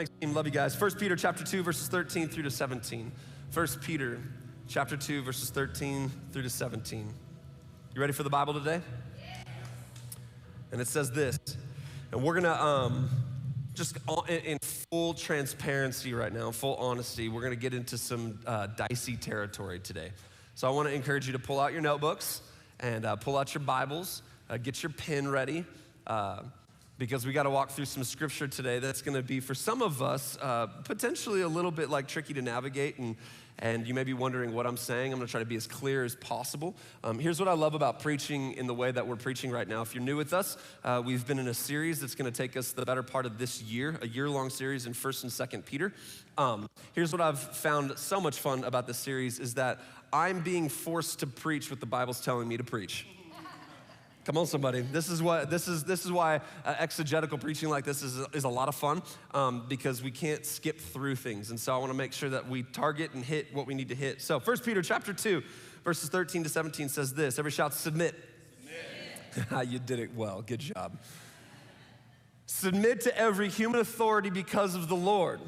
Thanks, team. Love you guys. 1 Peter chapter 2, verses 13 through to 17. 1 Peter chapter 2, verses 13 through to 17. You ready for the Bible today? And it says this, and we're gonna um, just in full transparency right now, full honesty, we're gonna get into some uh, dicey territory today. So I wanna encourage you to pull out your notebooks and uh, pull out your Bibles, uh, get your pen ready. Because we got to walk through some scripture today that's going to be for some of us uh, potentially a little bit like tricky to navigate and and you may be wondering what i'm saying. I'm going to try to be as clear as possible. Um, here's what i love about preaching in the way that we're preaching right now. If you're new with us uh, we've been in a series that's going to take us the better part of this year a year-long series in first and second peter. Um, here's what i've found so much fun about this series is that i'm being forced to preach what the bible's telling me to preach Come on, somebody. This is what this is. This is why uh, exegetical preaching like this is is a lot of fun um, because we can't skip through things, and so I want to make sure that we target and hit what we need to hit. So, First Peter chapter two, verses thirteen to seventeen says this. Every shout, submit. submit. you did it well. Good job. Submit to every human authority because of the Lord,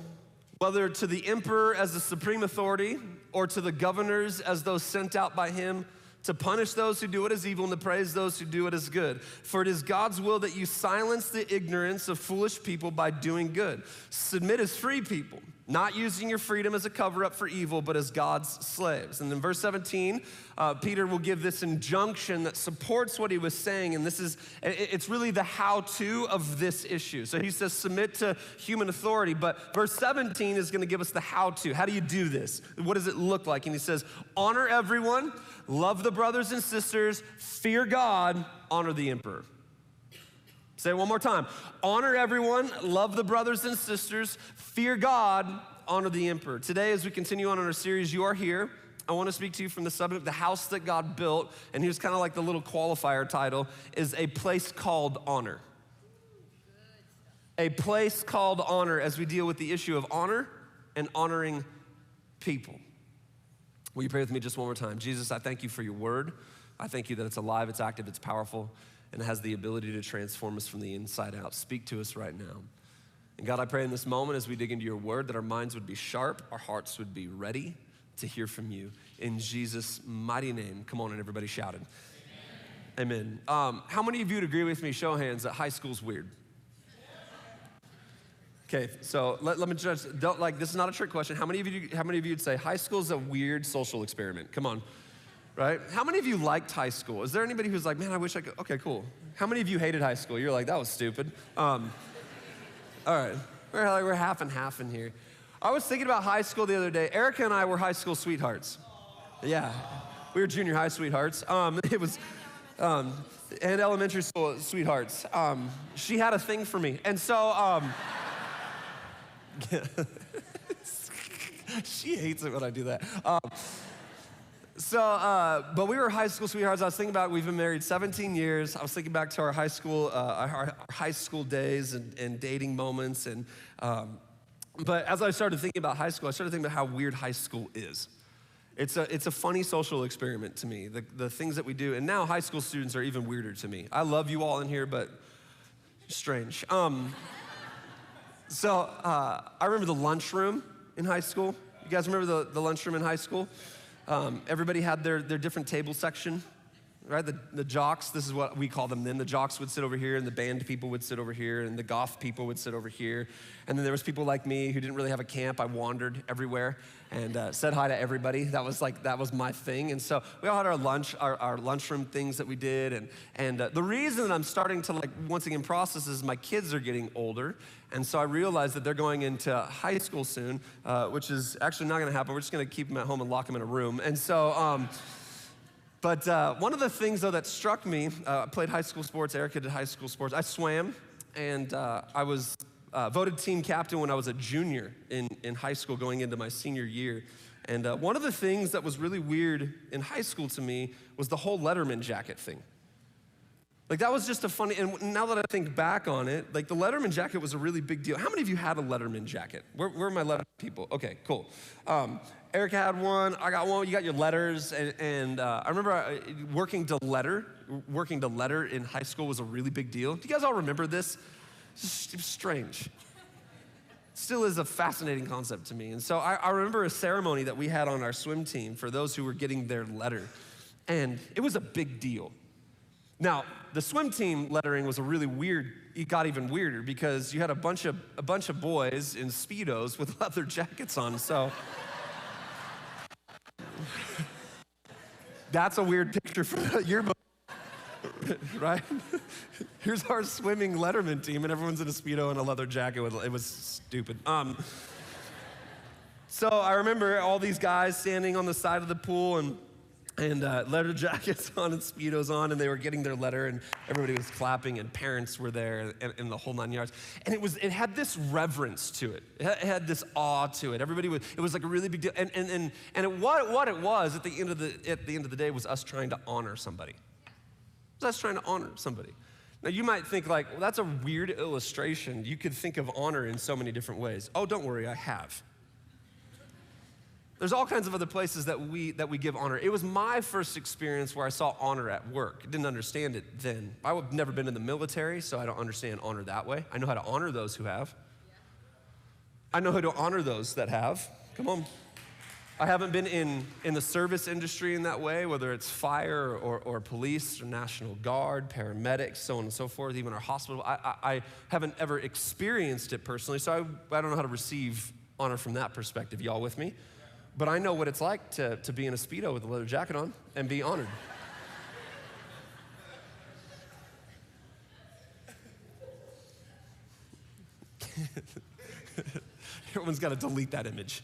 whether to the emperor as the supreme authority or to the governors as those sent out by him to punish those who do what is evil and to praise those who do what is good. For it is God's will that you silence the ignorance of foolish people by doing good. Submit as free people, not using your freedom as a cover up for evil, but as God's slaves. And in verse 17, uh, Peter will give this injunction that supports what he was saying. And this is, it's really the how to of this issue. So he says, submit to human authority. But verse 17 is going to give us the how to. How do you do this? What does it look like? And he says, honor everyone love the brothers and sisters, fear God, honor the emperor. Say it one more time. Honor everyone, love the brothers and sisters, fear God, honor the emperor. Today, as we continue on in our series, You Are Here, I want to speak to you from the subject, the house that God built, and here's kind of like the little qualifier title, is a place called honor. A place called honor as we deal with the issue of honor and honoring people. Will you pray with me just one more time? Jesus, I thank you for your word. I thank you that it's alive, it's active, it's powerful, and has the ability to transform us from the inside out. Speak to us right now. And God, I pray in this moment as we dig into your word that our minds would be sharp, our hearts would be ready to hear from you. In Jesus' mighty name. Come on, and everybody shouted. Amen. Amen. Um, how many of you would agree with me, show hands, that high school's weird? Okay, so let, let me just, don't like, this is not a trick question. How many of you, how many of you would say high school is a weird social experiment? Come on, right? How many of you liked high school? Is there anybody who's like, man, I wish I could, okay, cool. How many of you hated high school? You're like, that was stupid. Um, all right, we're, we're half and half in here. I was thinking about high school the other day. Erica and I were high school sweethearts. Yeah, we were junior high sweethearts. Um, it was, um, and elementary school sweethearts. Um, she had a thing for me. And so, um, she hates it when I do that. So, uh, but we were high school sweethearts. I was thinking about we've been married 17 years. I was thinking back to our high school, uh, our, our, high school days and, and dating moments. And um, but as I started thinking about high school, I started thinking about how weird high school is. It's a, it's a funny social experiment to me, the, the things that we do. And now high school students are even weirder to me. I love you all in here, but strange. Um, so uh, I remember the lunchroom in high school. You guys remember the, the lunchroom in high school? Um, everybody had their, their different table section right? The, the jocks, this is what we call them then. The jocks would sit over here, and the band people would sit over here, and the goth people would sit over here. And then there was people like me who didn't really have a camp. I wandered everywhere and uh, said hi to everybody. That was like, that was my thing. And so we all had our lunch, our, our lunchroom things that we did. And, and uh, the reason that I'm starting to like, once again, process is my kids are getting older. And so I realized that they're going into high school soon, uh, which is actually not gonna happen. We're just gonna keep them at home and lock them in a room. And so, um, but uh, one of the things, though, that struck me, uh, I played high school sports, Erica did high school sports. I swam, and uh, I was uh, voted team captain when I was a junior in, in high school going into my senior year. And uh, one of the things that was really weird in high school to me was the whole Letterman jacket thing. Like that was just a funny, and now that I think back on it, like the Letterman jacket was a really big deal. How many of you had a Letterman jacket? Where, where are my Letterman people? Okay, cool. Um, Erica had one, I got one, you got your letters, and, and uh, I remember uh, working to letter, working to letter in high school was a really big deal. Do you guys all remember this? Strange. still is a fascinating concept to me. And so I, I remember a ceremony that we had on our swim team for those who were getting their letter. And it was a big deal. Now, the swim team lettering was a really weird, it got even weirder because you had a bunch of, a bunch of boys in Speedos with leather jackets on. So that's a weird picture for the yearbook. right? Here's our swimming Letterman team, and everyone's in a Speedo and a leather jacket. With, it was stupid. Um, so I remember all these guys standing on the side of the pool and and uh, leather jackets on and speedos on and they were getting their letter and everybody was clapping and parents were there and, and the whole nine yards and it was it had this reverence to it it had, this awe to it everybody was it was like a really big deal and and and, and it, what, what it was at the end of the at the end of the day was us trying to honor somebody that's trying to honor somebody. Now, you might think, like, well, that's a weird illustration. You could think of honor in so many different ways. Oh, don't worry, I have. There's all kinds of other places that we, that we give honor. It was my first experience where I saw honor at work. I didn't understand it then. I've never been in the military, so I don't understand honor that way. I know how to honor those who have. I know how to honor those that have. Come on. I haven't been in, in the service industry in that way, whether it's fire or, or police or National Guard, paramedics, so on and so forth, even our hospital. I, I, I haven't ever experienced it personally, so I, I don't know how to receive honor from that perspective. Y'all with me? But I know what it's like to, to be in a Speedo with a leather jacket on and be honored. Everyone's got to delete that image.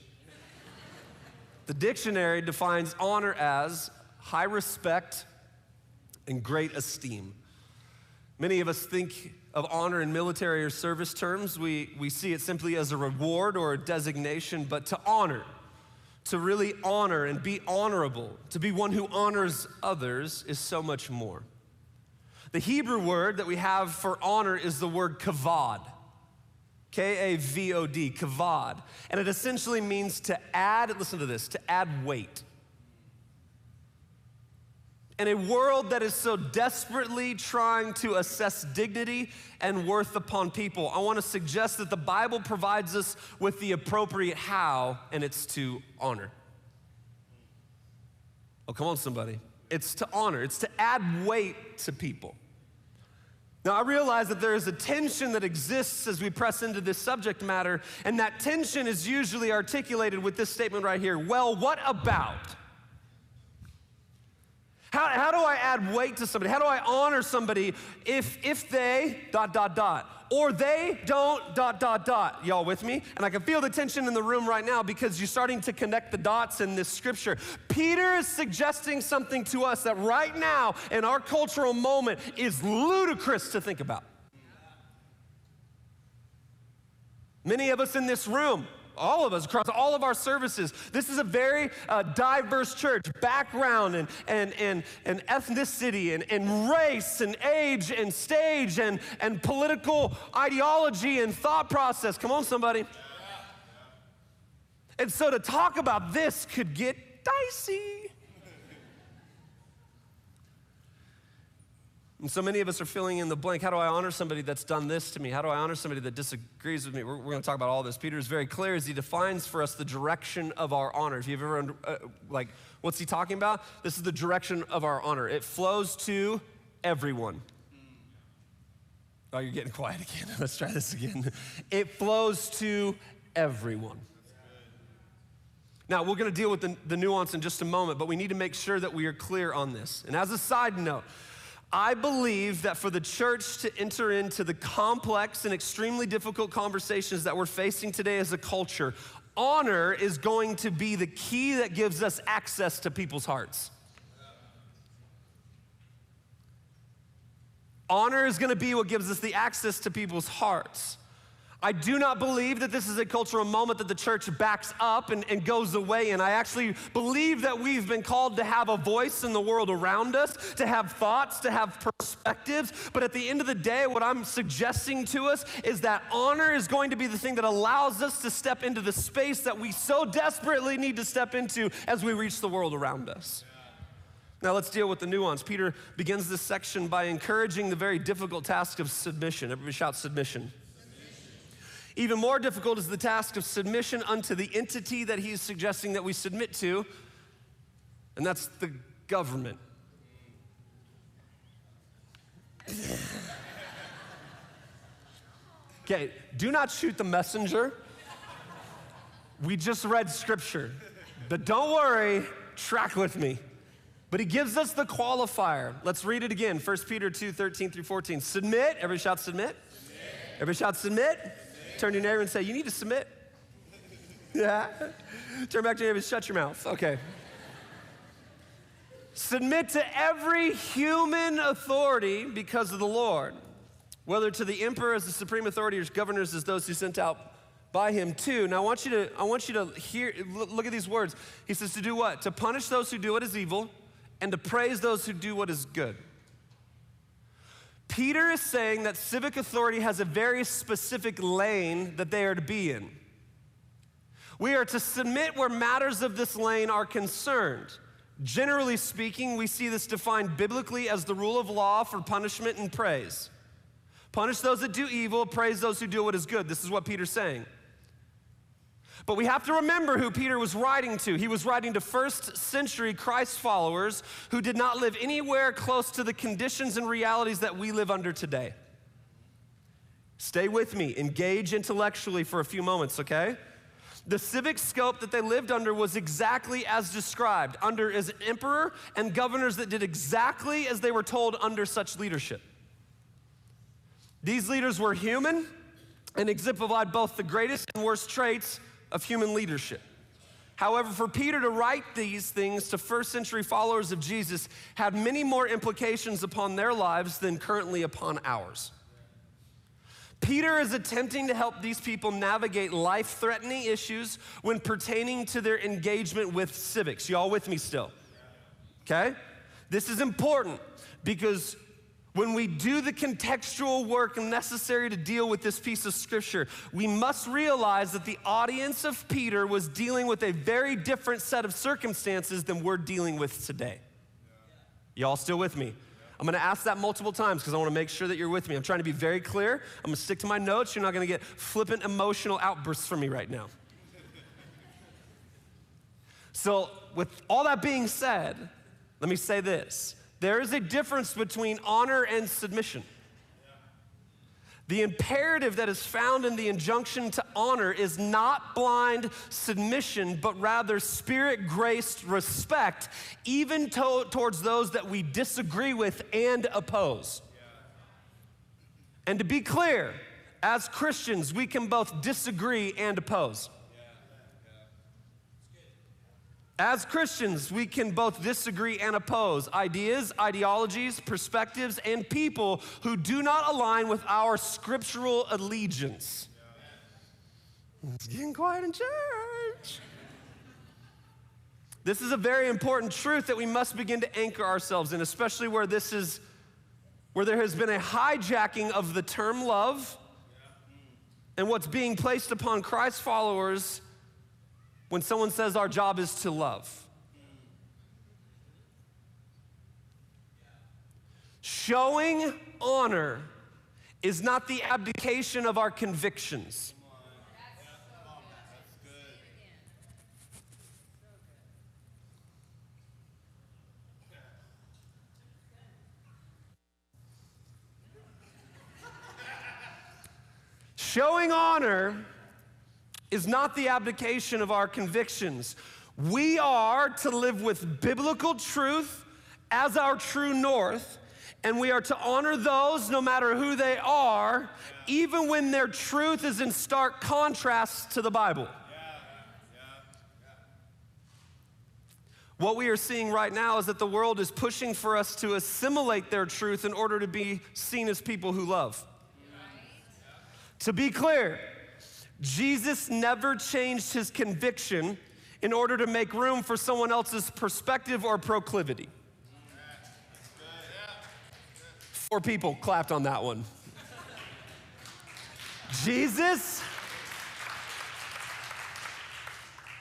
The dictionary defines honor as high respect and great esteem. Many of us think of honor in military or service terms. We, we see it simply as a reward or a designation, but to honor, to really honor and be honorable, to be one who honors others is so much more. The Hebrew word that we have for honor is the word kavod. K A V O D, kavod. And it essentially means to add, listen to this, to add weight. In a world that is so desperately trying to assess dignity and worth upon people, I want to suggest that the Bible provides us with the appropriate how, and it's to honor. Oh, come on, somebody. It's to honor, it's to add weight to people. Now, I realize that there is a tension that exists as we press into this subject matter, and that tension is usually articulated with this statement right here Well, what about? How, how do I add weight to somebody? How do I honor somebody if, if they, dot, dot, dot, or they don't, dot, dot, dot? Y'all with me? And I can feel the tension in the room right now because you're starting to connect the dots in this scripture. Peter is suggesting something to us that right now in our cultural moment is ludicrous to think about. Many of us in this room, all of us across all of our services. This is a very uh, diverse church, background and, and, and, and ethnicity and, and race and age and stage and, and political ideology and thought process. Come on, somebody. And so to talk about this could get dicey. And so many of us are filling in the blank. How do I honor somebody that's done this to me? How do I honor somebody that disagrees with me? We're, we're going to talk about all this. Peter is very clear as he defines for us the direction of our honor. If you've ever, uh, like, what's he talking about? This is the direction of our honor. It flows to everyone. Oh, you're getting quiet again. Let's try this again. It flows to everyone. Now, we're going to deal with the, the nuance in just a moment, but we need to make sure that we are clear on this. And as a side note, I believe that for the church to enter into the complex and extremely difficult conversations that we're facing today as a culture, honor is going to be the key that gives us access to people's hearts. Honor is going to be what gives us the access to people's hearts. I do not believe that this is a cultural moment that the church backs up and, and, goes away. And I actually believe that we've been called to have a voice in the world around us, to have thoughts, to have perspectives. But at the end of the day, what I'm suggesting to us is that honor is going to be the thing that allows us to step into the space that we so desperately need to step into as we reach the world around us. Now let's deal with the nuance. Peter begins this section by encouraging the very difficult task of submission. Everybody shout submission. Even more difficult is the task of submission unto the entity that he's suggesting that we submit to, and that's the government. Okay, do not shoot the messenger. We just read scripture. But don't worry, track with me. But he gives us the qualifier. Let's read it again 1 Peter 2 13 through 14. Submit. Every shout submit. submit. Every shout submit. submit. Turn to your neighbor and say, You need to submit. yeah. Turn back to your neighbor and shut your mouth. Okay. submit to every human authority because of the Lord, whether to the emperor as the supreme authority or governors as those who sent out by him too. Now I want you to I want you to hear look at these words. He says to do what? To punish those who do what is evil and to praise those who do what is good. Peter is saying that civic authority has a very specific lane that they are to be in. We are to submit where matters of this lane are concerned. Generally speaking, we see this defined biblically as the rule of law for punishment and praise. Punish those that do evil, praise those who do what is good. This is what Peter's saying. But we have to remember who Peter was writing to. He was writing to first century Christ followers who did not live anywhere close to the conditions and realities that we live under today. Stay with me, engage intellectually for a few moments, okay? The civic scope that they lived under was exactly as described, under as emperor and governors that did exactly as they were told under such leadership. These leaders were human and exemplified both the greatest and worst traits of human leadership. However, for Peter to write these things to first century followers of Jesus had many more implications upon their lives than currently upon ours. Peter is attempting to help these people navigate life threatening issues when pertaining to their engagement with civics. Y'all with me still? Okay? This is important because when we do the contextual work necessary to deal with this piece of scripture, we must realize that the audience of Peter was dealing with a very different set of circumstances than we're dealing with today. Y'all still with me? I'm gonna ask that multiple times because I wanna make sure that you're with me. I'm trying to be very clear. I'm gonna stick to my notes. You're not gonna get flippant emotional outbursts from me right now. So, with all that being said, let me say this there is a difference between honor and submission. The imperative that is found in the injunction to honor is not blind submission, but rather spirit graced respect, even to- towards those that we disagree with and oppose. And to be clear, as Christians, we can both disagree and oppose. As Christians, we can both disagree and oppose ideas, ideologies, perspectives, and people who do not align with our scriptural allegiance. It's getting quiet in church. This is a very important truth that we must begin to anchor ourselves in, especially where this is where there has been a hijacking of the term love and what's being placed upon Christ followers when someone says our job is to love. Showing honor is not the abdication of our convictions. Showing honor is not the abdication of our convictions. We are to live with biblical truth as our true north, and we are to honor those no matter who they are, even when their truth is in stark contrast to the Bible. What we are seeing right now is that the world is pushing for us to assimilate their truth in order to be seen as people who love. To be clear, Jesus never changed his conviction in order to make room for someone else's perspective or proclivity. Four people clapped on that one. Jesus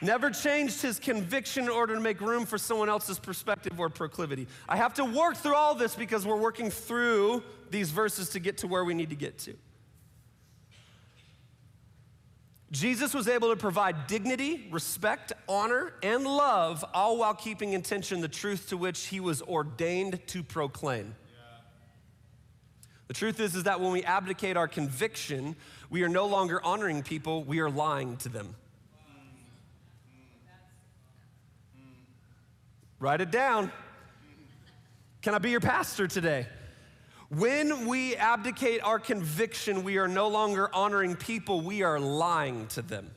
never changed his conviction in order to make room for someone else's perspective or proclivity. I have to work through all this because we're working through these verses to get to where we need to get to. Jesus was able to provide dignity, respect, honor, and love, all while keeping in tension the truth to which he was ordained to proclaim. The truth is, is that when we abdicate our conviction, we are no longer honoring people, we are lying to them. Write it down. Can I be your pastor today? When we abdicate our conviction, we are no longer honoring people, we are lying to them.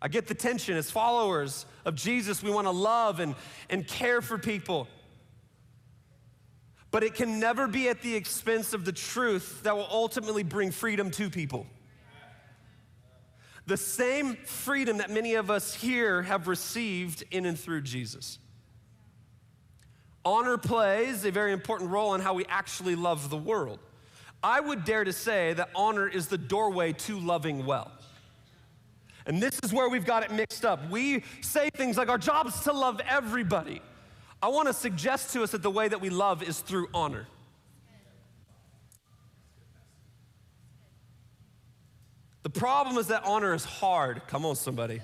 I get the tension. As followers of Jesus, we want to love and, and care for people. But it can never be at the expense of the truth that will ultimately bring freedom to people. The same freedom that many of us here have received in and through Jesus. Honor plays a very important role in how we actually love the world. I would dare to say that honor is the doorway to loving well. And this is where we've got it mixed up. We say things like our job is to love everybody. I want to suggest to us that the way that we love is through honor. The problem is that honor is hard. Come on, somebody.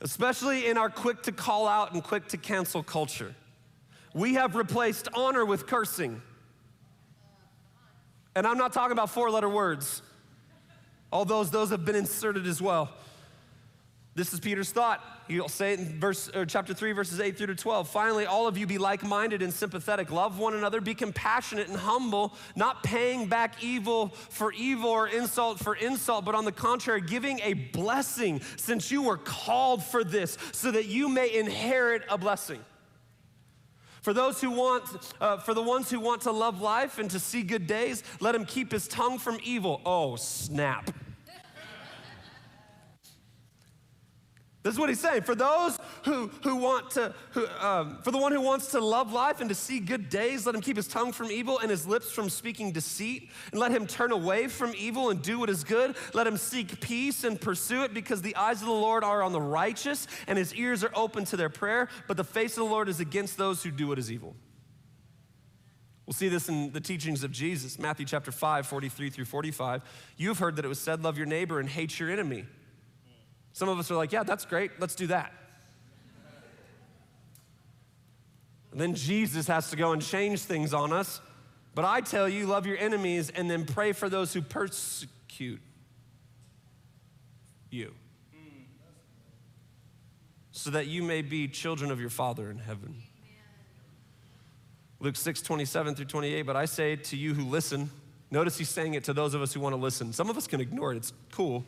Especially in our quick to call out and quick to cancel culture. We have replaced honor with cursing. And I'm not talking about four letter words, although those have been inserted as well. This is Peter's thought. He'll say it in verse, chapter 3, verses 8 through to 12. Finally, all of you be like minded and sympathetic. Love one another. Be compassionate and humble, not paying back evil for evil or insult for insult, but on the contrary, giving a blessing since you were called for this, so that you may inherit a blessing. For those who want, uh, for the ones who want to love life and to see good days, let him keep his tongue from evil. Oh, snap. This is what he's saying. For those who, who want to, who, um, for the one who wants to love life and to see good days, let him keep his tongue from evil and his lips from speaking deceit. And let him turn away from evil and do what is good. Let him seek peace and pursue it because the eyes of the Lord are on the righteous and his ears are open to their prayer. But the face of the Lord is against those who do what is evil. We'll see this in the teachings of Jesus, Matthew chapter 5, 43 through 45. You've heard that it was said, Love your neighbor and hate your enemy. Some of us are like, yeah, that's great, let's do that. And then Jesus has to go and change things on us. But I tell you, love your enemies and then pray for those who persecute you. So that you may be children of your Father in heaven. Luke 6, 27 through 28. But I say to you who listen, notice he's saying it to those of us who want to listen. Some of us can ignore it, it's cool.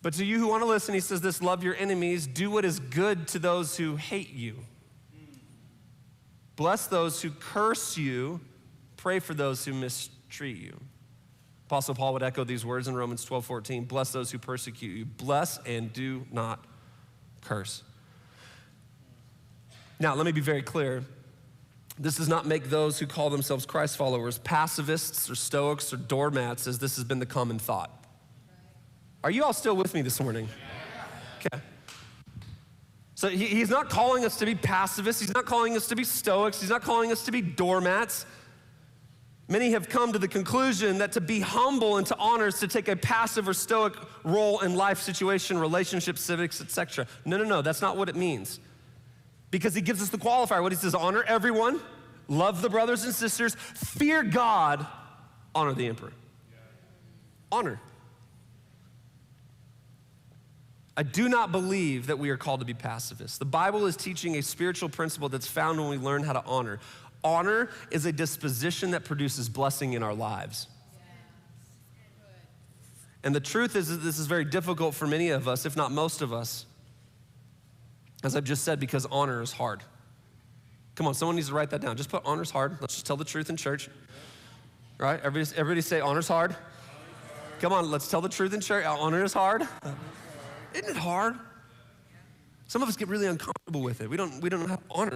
But to you who want to listen, he says this love your enemies, do what is good to those who hate you. Bless those who curse you, pray for those who mistreat you. Apostle Paul would echo these words in Romans 12 14. Bless those who persecute you. Bless and do not curse. Now, let me be very clear. This does not make those who call themselves Christ followers pacifists or stoics or doormats, as this has been the common thought. Are you all still with me this morning? Okay. So he, he's not calling us to be pacifists. He's not calling us to be stoics. He's not calling us to be doormats. Many have come to the conclusion that to be humble and to honor is to take a passive or stoic role in life situation, relationships, civics, etc. No, no, no, that's not what it means. Because he gives us the qualifier. What he says, honor everyone, love the brothers and sisters, fear God, honor the emperor. Honor. I do not believe that we are called to be pacifists. The Bible is teaching a spiritual principle that's found when we learn how to honor. Honor is a disposition that produces blessing in our lives. And the truth is that this is very difficult for many of us, if not most of us, as I've just said, because honor is hard. Come on, someone needs to write that down. Just put honor's hard. Let's just tell the truth in church. Right? Everybody, everybody say honor's hard. Come on, let's tell the truth in church. Honor is hard. Isn't it hard? Some of us get really uncomfortable with it. We don't, we don't to honor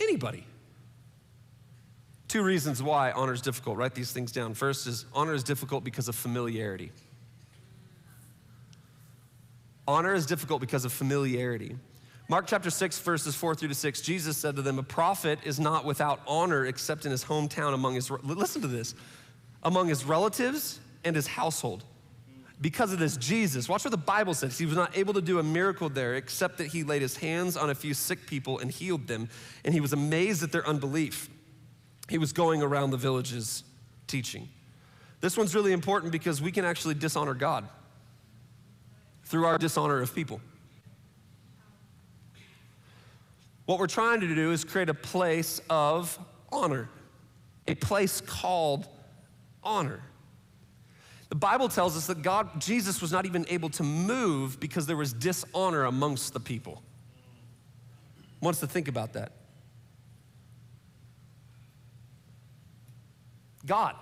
anybody. Two reasons why honor is difficult. Write these things down. First is honor is difficult because of familiarity. Honor is difficult because of familiarity. Mark chapter 6, verses 4 through to 6, Jesus said to them, A prophet is not without honor except in his hometown among his, listen to this, among his relatives and his household. Because of this, Jesus, watch what the Bible says. He was not able to do a miracle there except that he laid his hands on a few sick people and healed them. And he was amazed at their unbelief. He was going around the villages teaching. This one's really important because we can actually dishonor God through our dishonor of people. What we're trying to do is create a place of honor, a place called honor. The Bible tells us that God, Jesus was not even able to move because there was dishonor amongst the people. Wants to think about that. God.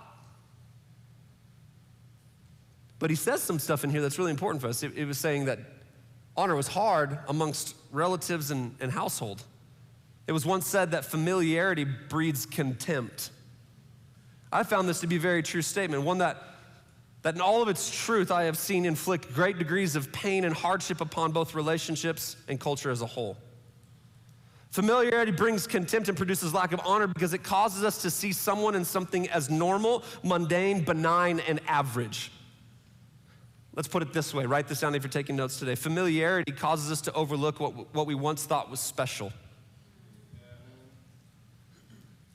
But he says some stuff in here that's really important for us. It, it was saying that honor was hard amongst relatives and, and household. It was once said that familiarity breeds contempt. I found this to be a very true statement, one that, that in all of its truth I have seen inflict great degrees of pain and hardship upon both relationships and culture as a whole. Familiarity brings contempt and produces lack of honor because it causes us to see someone and something as normal, mundane, benign, and average. Let's put it this way write this down if you're taking notes today. Familiarity causes us to overlook what, what we once thought was special.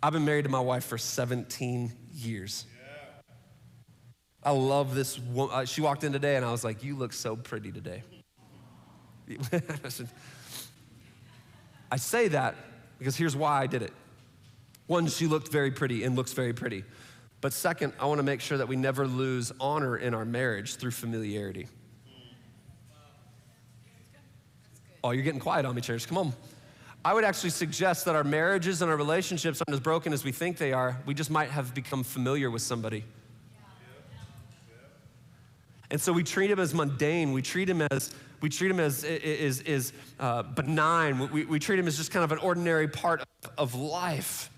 I've been married to my wife for 17 years. I love this woman. Uh, she walked in today and I was like, You look so pretty today. I say that because here's why I did it. One, she looked very pretty and looks very pretty. But second, I want to make sure that we never lose honor in our marriage through familiarity. Oh, you're getting quiet on me, church. Come on. I would actually suggest that our marriages and our relationships aren't as broken as we think they are. We just might have become familiar with somebody. And so we treat him as mundane. We treat him as we treat him as is is uh, benign. We, we treat him as just kind of an ordinary part of, of life.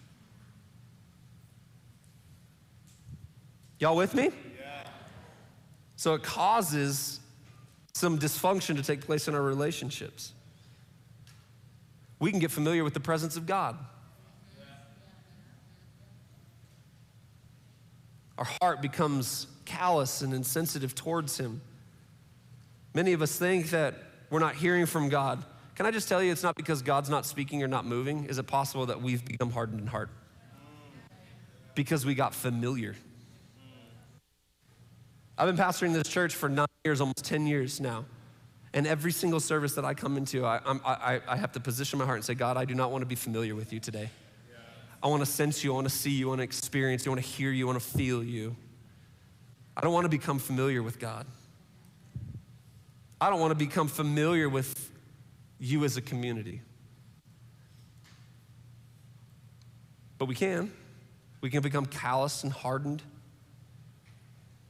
Y'all with me? Yeah. So it causes some dysfunction to take place in our relationships we can get familiar with the presence of God. Our heart becomes callous and insensitive towards Him. Many of us think that we're not hearing from God. Can I just tell you, it's not because God's not speaking or not moving. Is it possible that we've become hardened in heart? Because we got familiar. I've been pastoring this church for nine years, almost 10 years now. And every single service that I come into, I, I, I have to position my heart and say, God, I do not want to be familiar with you today. I want to sense you, I want to see you, I want to experience you, I want to hear you, I want to feel you. I don't want to become familiar with God. I don't want to become familiar with you as a community. But we can. We can become callous and hardened,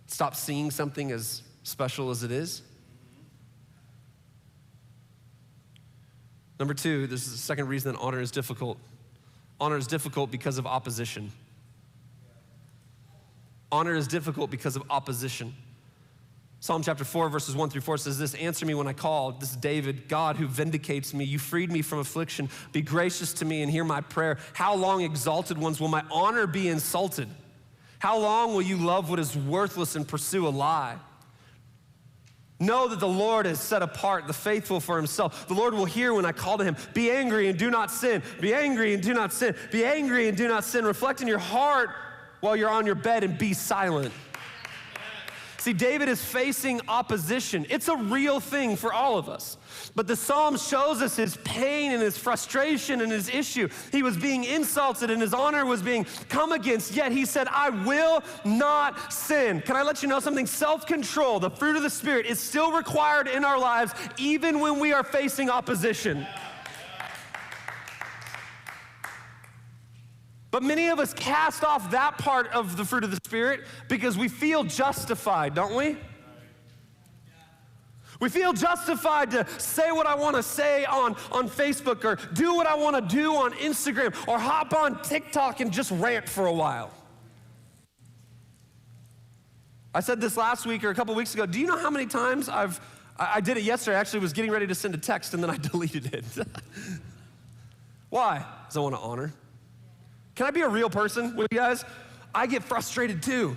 stop seeing something as special as it is. Number two, this is the second reason that honor is difficult. Honor is difficult because of opposition. Honor is difficult because of opposition. Psalm chapter 4, verses 1 through 4 says this Answer me when I call. This is David, God who vindicates me. You freed me from affliction. Be gracious to me and hear my prayer. How long, exalted ones, will my honor be insulted? How long will you love what is worthless and pursue a lie? Know that the Lord has set apart the faithful for himself. The Lord will hear when I call to him. Be angry and do not sin. Be angry and do not sin. Be angry and do not sin. Reflect in your heart while you're on your bed and be silent. See, David is facing opposition. It's a real thing for all of us. But the psalm shows us his pain and his frustration and his issue. He was being insulted and his honor was being come against, yet he said, I will not sin. Can I let you know something? Self control, the fruit of the Spirit, is still required in our lives, even when we are facing opposition. But many of us cast off that part of the fruit of the Spirit because we feel justified, don't we? We feel justified to say what I want to say on, on Facebook or do what I want to do on Instagram or hop on TikTok and just rant for a while. I said this last week or a couple weeks ago. Do you know how many times I've, I, I did it yesterday. I actually was getting ready to send a text and then I deleted it. Why? Because I want to honor. Can I be a real person with you guys? I get frustrated too.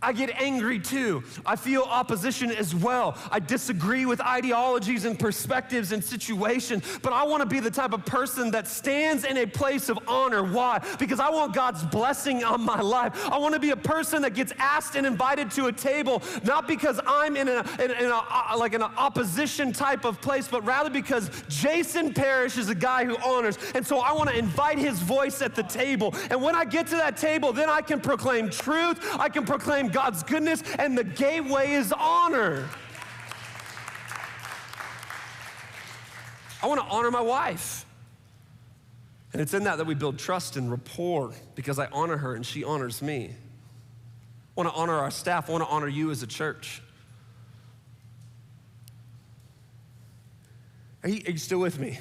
I get angry too. I feel opposition as well. I disagree with ideologies and perspectives and situations, but I want to be the type of person that stands in a place of honor. Why? Because I want God's blessing on my life. I want to be a person that gets asked and invited to a table, not because I'm in a, in, in a uh, like an opposition type of place, but rather because Jason Parrish is a guy who honors. And so I want to invite his voice at the table. And when I get to that table, then I can proclaim truth. I can proclaim God's goodness, and the gateway is honor. I want to honor my wife. And it's in that that we build trust and rapport because I honor her and she honors me. I want to honor our staff. I want to honor you as a church. Are you, are you still with me?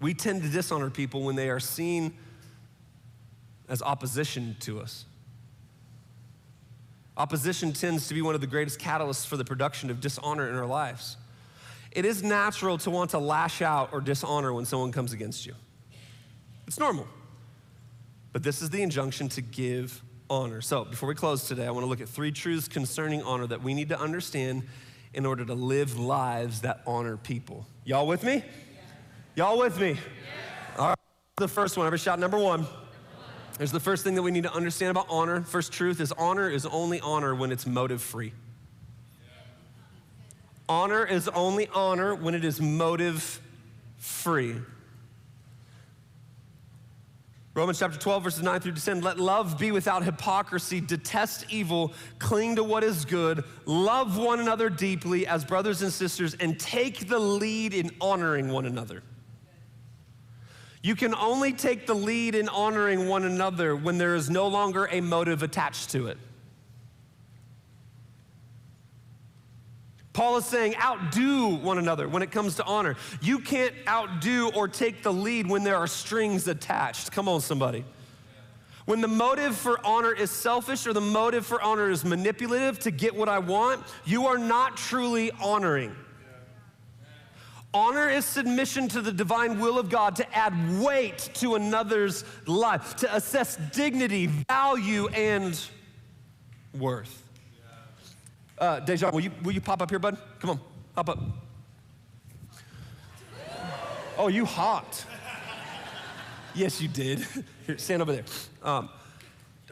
We tend to dishonor people when they are seen as opposition to us. Opposition tends to be one of the greatest catalysts for the production of dishonor in our lives. It is natural to want to lash out or dishonor when someone comes against you. It's normal. But this is the injunction to give honor. So, before we close today, I want to look at three truths concerning honor that we need to understand in order to live lives that honor people. Y'all with me? Y'all with me? All right. The first one, every shot number one. There's the first thing that we need to understand about honor. First truth is honor is only honor when it's motive free. Honor is only honor when it is motive free. Romans chapter 12, verses 9 through 10. Let love be without hypocrisy. Detest evil. Cling to what is good. Love one another deeply as brothers and sisters, and take the lead in honoring one another. You can only take the lead in honoring one another when there is no longer a motive attached to it. Paul is saying, outdo one another when it comes to honor. You can't outdo or take the lead when there are strings attached. Come on, somebody. When the motive for honor is selfish or the motive for honor is manipulative to get what I want, you are not truly honoring. Honor is submission to the divine will of God to add weight to another's life, to assess dignity, value, and worth. Uh, Dejan, will you, will you pop up here, bud? Come on, hop up. Oh, you hopped. Yes, you did. Here, stand over there. Um,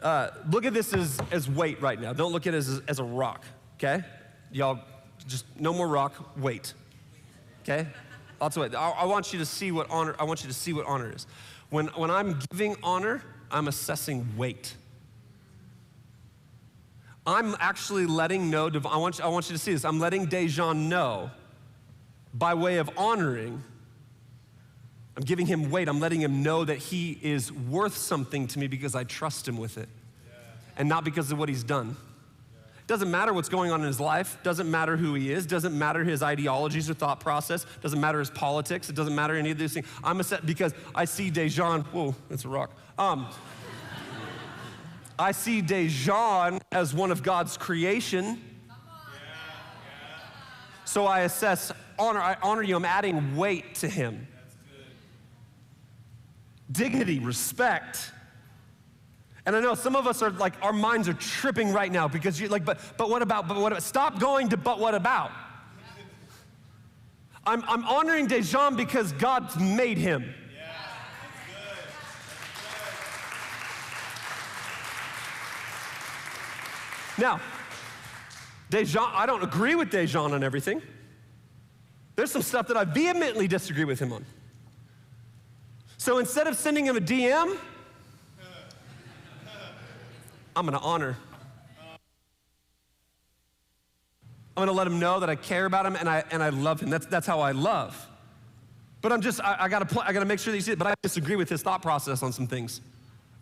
uh, look at this as, as weight right now. Don't look at it as, as a rock, okay? Y'all, just no more rock, weight okay? Lots of weight. I, I want you to see what honor, I want you to see what honor is. When, when I'm giving honor, I'm assessing weight. I'm actually letting know, I want, I want you to see this. I'm letting Dejan know by way of honoring, I'm giving him weight. I'm letting him know that he is worth something to me because I trust him with it yeah. and not because of what he's done. Doesn't matter what's going on in his life, doesn't matter who he is, doesn't matter his ideologies or thought process, doesn't matter his politics, it doesn't matter any of these things. I'm upset because I see Dejan, whoa, that's a rock. Um, I see Dejan as one of God's creation. So I assess honor, I honor you, I'm adding weight to him. Dignity, respect. And I know some of us are like, our minds are tripping right now because you're like, but, but what about, but what about? Stop going to, but what about? I'm, I'm honoring Dejan because God's made him. Now, Dejan, I don't agree with Dejan on everything. There's some stuff that I vehemently disagree with him on. So instead of sending him a DM, I'm gonna honor. I'm gonna let him know that I care about him and I, and I love him. That's, that's how I love. But I'm just, I, I gotta, I gotta make sure that you see it, but I disagree with his thought process on some things.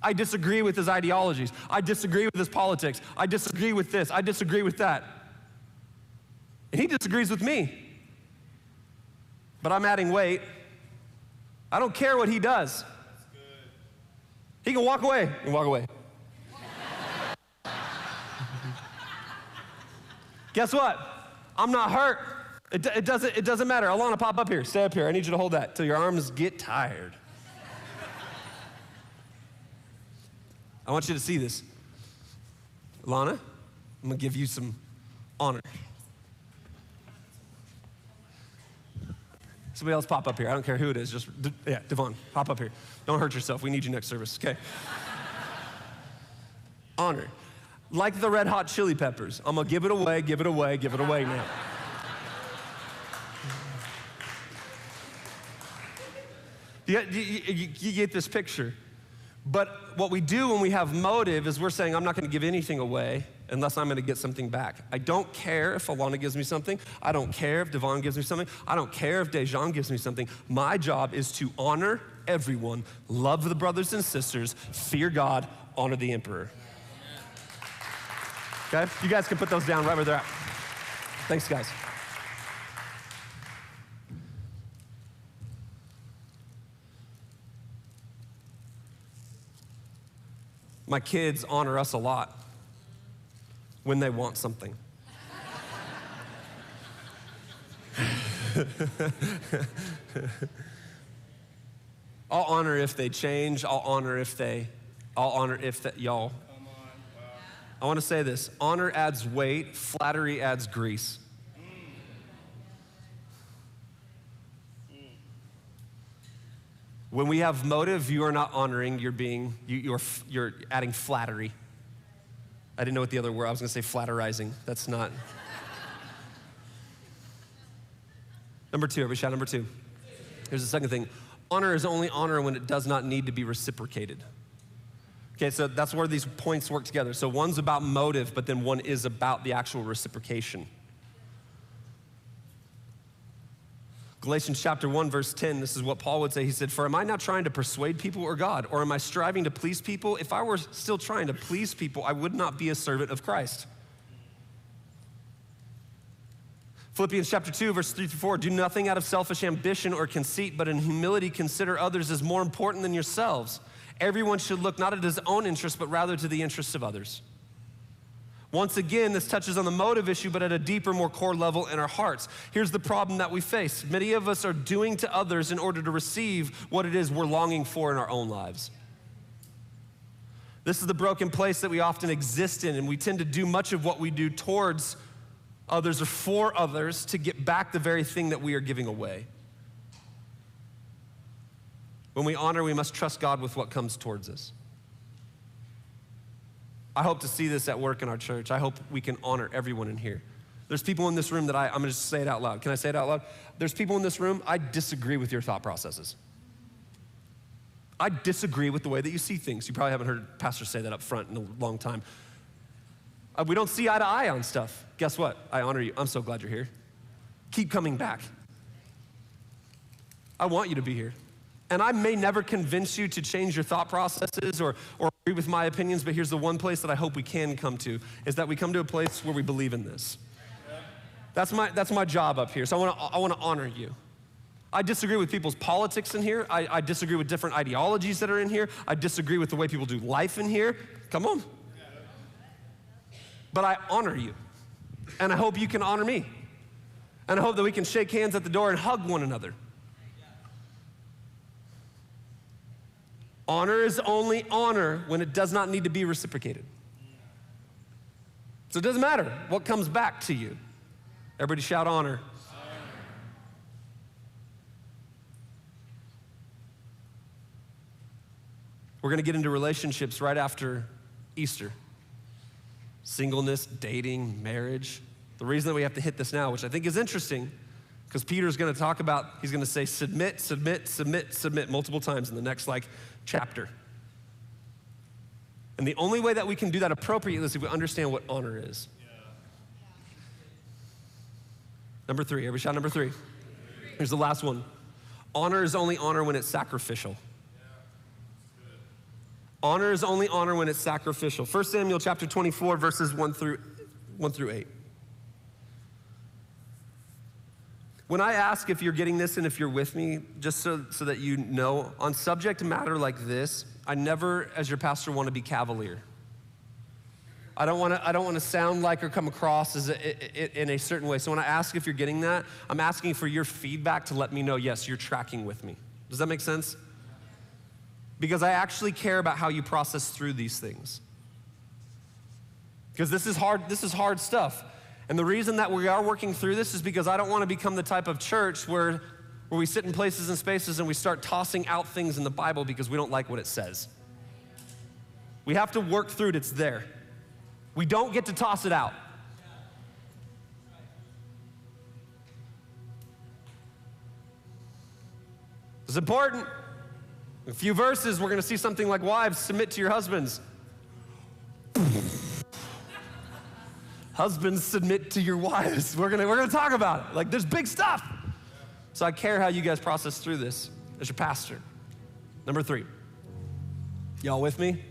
I disagree with his ideologies. I disagree with his politics. I disagree with this. I disagree with that. And he disagrees with me. But I'm adding weight. I don't care what he does. He can walk away and walk away. Guess what? I'm not hurt. It, it, doesn't, it doesn't matter. Alana, pop up here. Stay up here. I need you to hold that till your arms get tired. I want you to see this. Alana, I'm gonna give you some honor. Somebody else pop up here. I don't care who it is. Just, yeah, Devon, pop up here. Don't hurt yourself. We need you next service, okay? honor. Like the red hot chili peppers. I'm gonna give it away, give it away, give it away now. you, you, you get this picture. But what we do when we have motive is we're saying, I'm not gonna give anything away unless I'm gonna get something back. I don't care if Alana gives me something. I don't care if Devon gives me something. I don't care if Dejan gives me something. My job is to honor everyone, love the brothers and sisters, fear God, honor the emperor. Okay? You guys can put those down right where they're at. Thanks, guys. My kids honor us a lot when they want something. I'll honor if they change. I'll honor if they, I'll honor if that, y'all. I want to say this honor adds weight, flattery adds grease. When we have motive, you are not honoring, you're being, you, you're, you're adding flattery. I didn't know what the other word, I was gonna say flatterizing. That's not. number two, everybody shout number two. Here's the second thing honor is only honor when it does not need to be reciprocated. Okay, so that's where these points work together. So one's about motive, but then one is about the actual reciprocation. Galatians chapter 1, verse 10, this is what Paul would say. He said, For am I not trying to persuade people or God? Or am I striving to please people? If I were still trying to please people, I would not be a servant of Christ. Philippians chapter 2, verse 3 through 4 Do nothing out of selfish ambition or conceit, but in humility consider others as more important than yourselves. Everyone should look not at his own interests, but rather to the interests of others. Once again, this touches on the motive issue, but at a deeper, more core level in our hearts. Here's the problem that we face many of us are doing to others in order to receive what it is we're longing for in our own lives. This is the broken place that we often exist in, and we tend to do much of what we do towards others or for others to get back the very thing that we are giving away. When we honor, we must trust God with what comes towards us. I hope to see this at work in our church. I hope we can honor everyone in here. There's people in this room that I, I'm gonna just say it out loud. Can I say it out loud? There's people in this room, I disagree with your thought processes. I disagree with the way that you see things. You probably haven't heard pastors say that up front in a long time. Uh, we don't see eye to eye on stuff. Guess what? I honor you. I'm so glad you're here. Keep coming back. I want you to be here. And I may never convince you to change your thought processes or, or agree with my opinions, but here's the one place that I hope we can come to is that we come to a place where we believe in this. That's my, that's my job up here. So I wanna, I wanna honor you. I disagree with people's politics in here. I, I disagree with different ideologies that are in here. I disagree with the way people do life in here. Come on. But I honor you. And I hope you can honor me. And I hope that we can shake hands at the door and hug one another. Honor is only honor when it does not need to be reciprocated. So it doesn't matter what comes back to you. Everybody shout honor. We're going to get into relationships right after Easter singleness, dating, marriage. The reason that we have to hit this now, which I think is interesting, because Peter's going to talk about, he's going to say submit, submit, submit, submit multiple times in the next like chapter. And the only way that we can do that appropriately is if we understand what honor is. Number three, everybody shout number three. Here's the last one. Honor is only honor when it's sacrificial. Honor is only honor when it's sacrificial. 1 Samuel chapter 24, verses 1 through, 1 through 8. When I ask if you're getting this and if you're with me, just so, so that you know, on subject matter like this, I never, as your pastor, want to be cavalier. I don't want to I don't want to sound like or come across as a, in a certain way. So when I ask if you're getting that, I'm asking for your feedback to let me know yes, you're tracking with me. Does that make sense? Because I actually care about how you process through these things. Because this is hard this is hard stuff. And the reason that we are working through this is because I don't want to become the type of church where where we sit in places and spaces and we start tossing out things in the Bible because we don't like what it says. We have to work through it, it's there. We don't get to toss it out. It's important. In a few verses, we're going to see something like wives submit to your husbands. Husbands submit to your wives. We're to we're to talk about it. Like there's big stuff. So I care how you guys process through this as your pastor. Number 3. Y'all with me?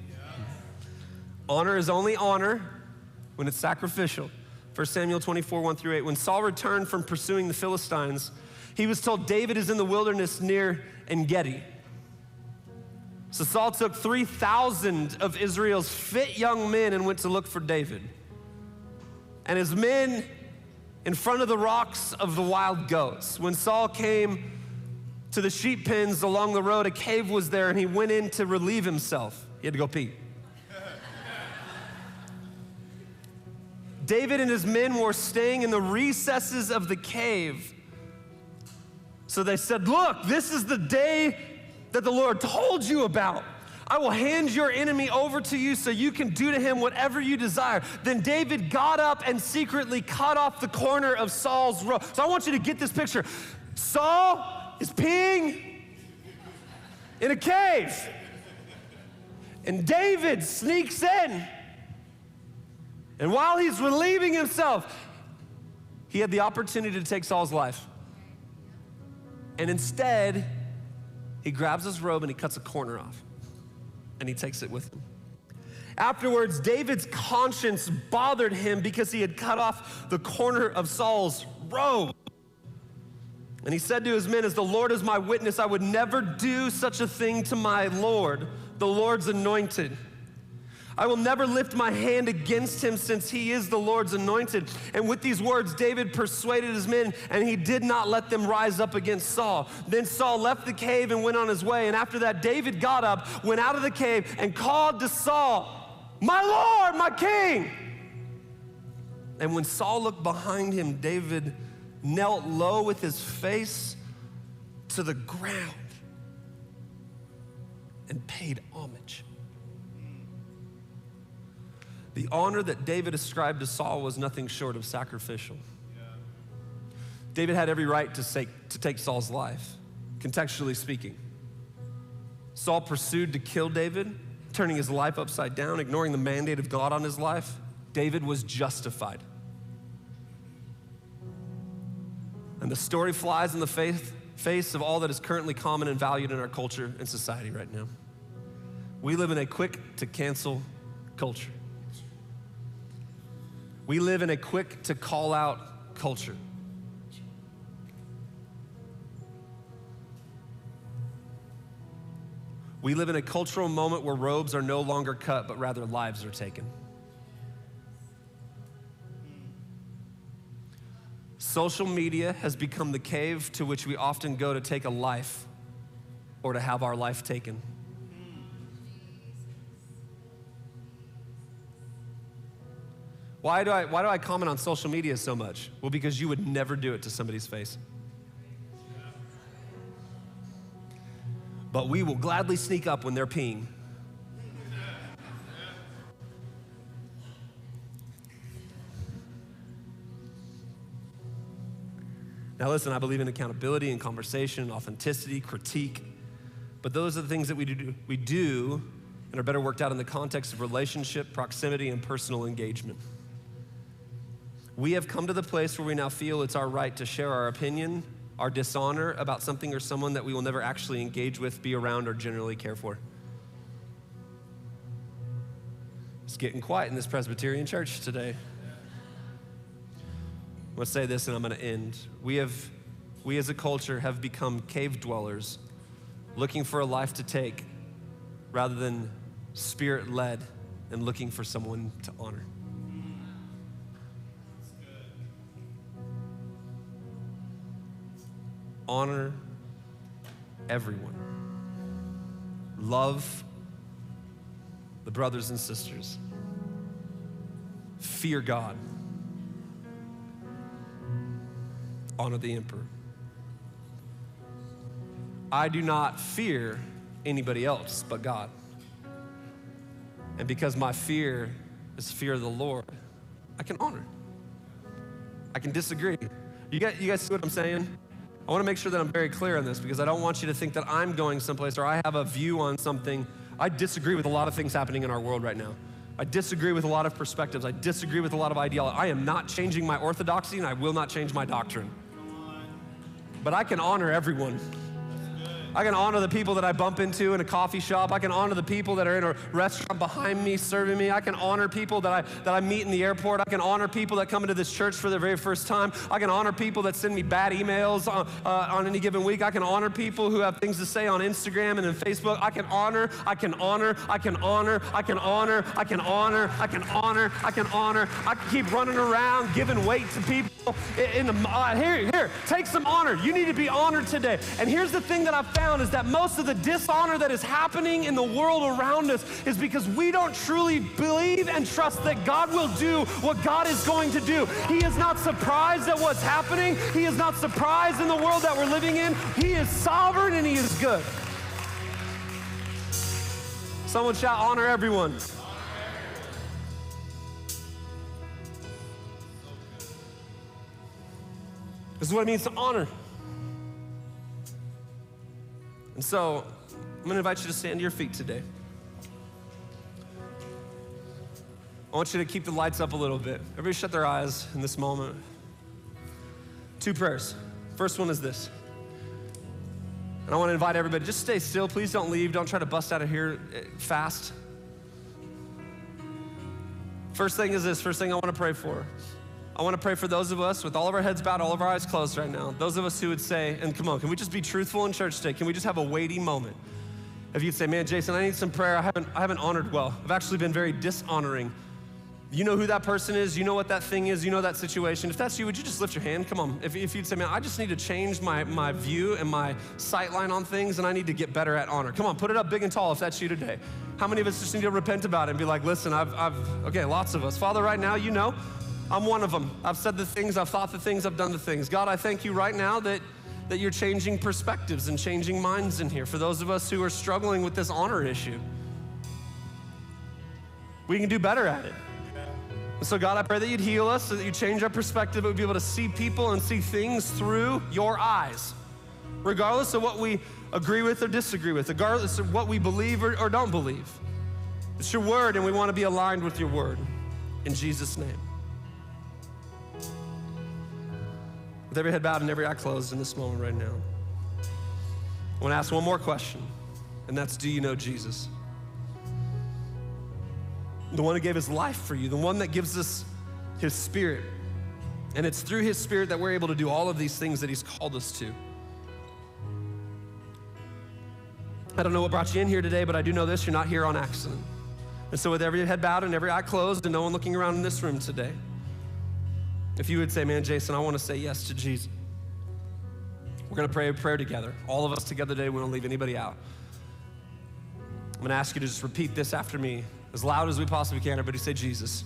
Honor is only honor when it's sacrificial. 1 Samuel 24, 1 through 8. When Saul returned from pursuing the Philistines, he was told David is in the wilderness near En Gedi. So Saul took 3,000 of Israel's fit young men and went to look for David. And his men in front of the rocks of the wild goats. When Saul came to the sheep pens along the road, a cave was there and he went in to relieve himself. He had to go pee. David and his men were staying in the recesses of the cave. So they said, Look, this is the day that the Lord told you about. I will hand your enemy over to you so you can do to him whatever you desire. Then David got up and secretly cut off the corner of Saul's robe. So I want you to get this picture. Saul is peeing in a cave, and David sneaks in and while he's relieving himself, he had the opportunity to take Saul's life. And instead, he grabs his robe and he cuts a corner off and he takes it with him. Afterwards, David's conscience bothered him because he had cut off the corner of Saul's robe. And he said to his men, As the Lord is my witness, I would never do such a thing to my Lord, the Lord's anointed. I will never lift my hand against him since he is the Lord's anointed. And with these words, David persuaded his men, and he did not let them rise up against Saul. Then Saul left the cave and went on his way. And after that, David got up, went out of the cave, and called to Saul, My Lord, my king. And when Saul looked behind him, David knelt low with his face to the ground and paid homage. The honor that David ascribed to Saul was nothing short of sacrificial. David had every right to, say, to take Saul's life, contextually speaking. Saul pursued to kill David, turning his life upside down, ignoring the mandate of God on his life. David was justified. And the story flies in the faith, face of all that is currently common and valued in our culture and society right now. We live in a quick to cancel culture. We live in a quick to call out culture. We live in a cultural moment where robes are no longer cut, but rather lives are taken. Social media has become the cave to which we often go to take a life or to have our life taken. Why do, I, why do I comment on social media so much? Well, because you would never do it to somebody's face. But we will gladly sneak up when they're peeing. Now, listen, I believe in accountability and conversation, authenticity, critique. But those are the things that we do, we do and are better worked out in the context of relationship, proximity, and personal engagement. We have come to the place where we now feel it's our right to share our opinion, our dishonor about something or someone that we will never actually engage with, be around, or generally care for. It's getting quiet in this Presbyterian church today. Let's say this and I'm going to end. We have we as a culture have become cave dwellers looking for a life to take rather than spirit led and looking for someone to honor. Honor everyone. Love the brothers and sisters. Fear God. Honor the emperor. I do not fear anybody else but God. And because my fear is fear of the Lord, I can honor. I can disagree. You guys, you guys see what I'm saying? I want to make sure that I'm very clear on this because I don't want you to think that I'm going someplace or I have a view on something. I disagree with a lot of things happening in our world right now. I disagree with a lot of perspectives. I disagree with a lot of ideology. I am not changing my orthodoxy and I will not change my doctrine. But I can honor everyone. I can honor the people that I bump into in a coffee shop. I can honor the people that are in a restaurant behind me serving me. I can honor people that I, that I meet in the airport. I can honor people that come into this church for the very first time. I can honor people that send me bad emails on, uh, on any given week. I can honor people who have things to say on Instagram and in Facebook. I can honor, I can honor, I can honor, I can honor, I can honor, I can honor, I can honor. I can keep running around giving weight to people. In the, uh, here, here, take some honor. You need to be honored today. And here's the thing that I found found is that most of the dishonor that is happening in the world around us is because we don't truly believe and trust that God will do what God is going to do. He is not surprised at what's happening, He is not surprised in the world that we're living in. He is sovereign and He is good. Someone shout, honor everyone. This is what it means to honor. And so I'm going to invite you to stand to your feet today. I want you to keep the lights up a little bit. Everybody shut their eyes in this moment. Two prayers. First one is this. And I want to invite everybody, just stay still. Please don't leave. Don't try to bust out of here eh, fast. First thing is this. First thing I want to pray for I want to pray for those of us with all of our heads bowed, all of our eyes closed right now. Those of us who would say, and come on, can we just be truthful in church today? Can we just have a weighty moment? If you'd say, man, Jason, I need some prayer. I haven't, I haven't honored well. I've actually been very dishonoring. You know who that person is. You know what that thing is. You know that situation. If that's you, would you just lift your hand? Come on. If, if you'd say, man, I just need to change my, my view and my sight line on things, and I need to get better at honor. Come on, put it up big and tall if that's you today. How many of us just need to repent about it and be like, listen, I've, I've okay, lots of us. Father, right now, you know, I'm one of them. I've said the things, I've thought the things, I've done the things. God, I thank you right now that, that you're changing perspectives and changing minds in here for those of us who are struggling with this honor issue. We can do better at it. And so, God, I pray that you'd heal us, so that you change our perspective, that we'd be able to see people and see things through your eyes, regardless of what we agree with or disagree with, regardless of what we believe or, or don't believe. It's your word, and we want to be aligned with your word. In Jesus' name. With every head bowed and every eye closed in this moment right now, I want to ask one more question, and that's Do you know Jesus? The one who gave his life for you, the one that gives us his spirit. And it's through his spirit that we're able to do all of these things that he's called us to. I don't know what brought you in here today, but I do know this you're not here on accident. And so, with every head bowed and every eye closed, and no one looking around in this room today, if you would say, man, Jason, I want to say yes to Jesus, we're going to pray a prayer together. All of us together today. We don't leave anybody out. I'm going to ask you to just repeat this after me as loud as we possibly can. Everybody say, Jesus,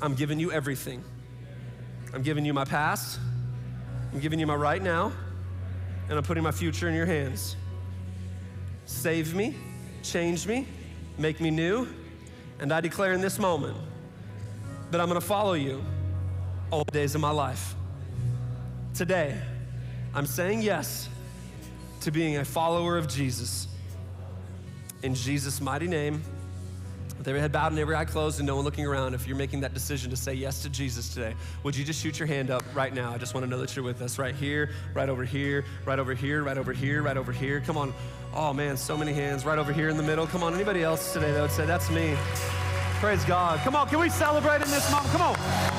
I'm giving you everything. I'm giving you my past. I'm giving you my right now. And I'm putting my future in your hands. Save me, change me, make me new. And I declare in this moment that I'm going to follow you all days of my life. Today, I'm saying yes to being a follower of Jesus. In Jesus' mighty name, with every head bowed and every eye closed and no one looking around, if you're making that decision to say yes to Jesus today, would you just shoot your hand up right now? I just want to know that you're with us right here, right over here, right over here, right over here, right over here. Come on. Oh man, so many hands right over here in the middle. Come on. Anybody else today that would say, That's me? Praise God. Come on. Can we celebrate in this moment? Come on.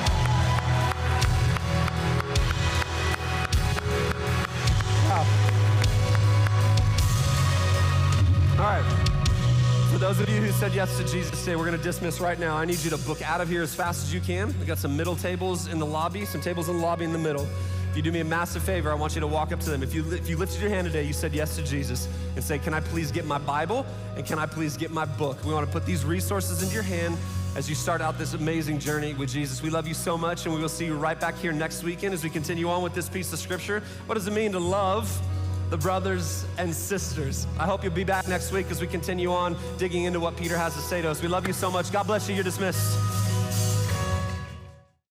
Those of you who said yes to Jesus today, we're going to dismiss right now. I need you to book out of here as fast as you can. We've got some middle tables in the lobby, some tables in the lobby in the middle. If you do me a massive favor, I want you to walk up to them. If you, if you lifted your hand today, you said yes to Jesus, and say, Can I please get my Bible? And can I please get my book? We want to put these resources into your hand as you start out this amazing journey with Jesus. We love you so much, and we will see you right back here next weekend as we continue on with this piece of scripture. What does it mean to love? The brothers and sisters. I hope you'll be back next week as we continue on digging into what Peter has to say to us. We love you so much. God bless you. You're dismissed.